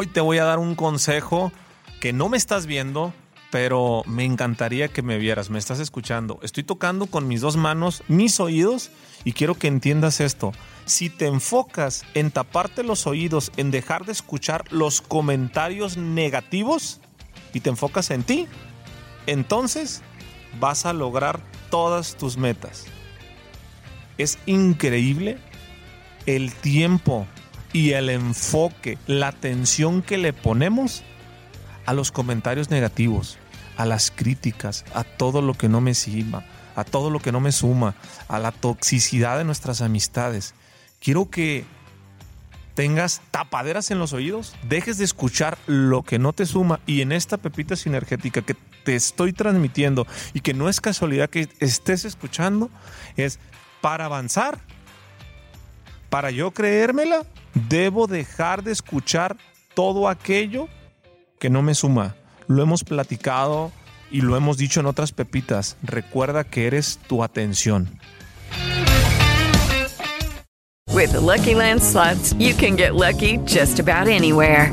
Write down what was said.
Hoy te voy a dar un consejo que no me estás viendo, pero me encantaría que me vieras, me estás escuchando. Estoy tocando con mis dos manos mis oídos y quiero que entiendas esto. Si te enfocas en taparte los oídos, en dejar de escuchar los comentarios negativos y te enfocas en ti, entonces vas a lograr todas tus metas. Es increíble el tiempo y el enfoque, la atención que le ponemos a los comentarios negativos, a las críticas, a todo lo que no me sirva, a todo lo que no me suma, a la toxicidad de nuestras amistades. Quiero que tengas tapaderas en los oídos, dejes de escuchar lo que no te suma y en esta pepita sinergética que te estoy transmitiendo y que no es casualidad que estés escuchando, es para avanzar, para yo creérmela, debo dejar de escuchar todo aquello que no me suma. Lo hemos platicado y lo hemos dicho en otras pepitas. Recuerda que eres tu atención. With Lucky Land you can get lucky just about anywhere.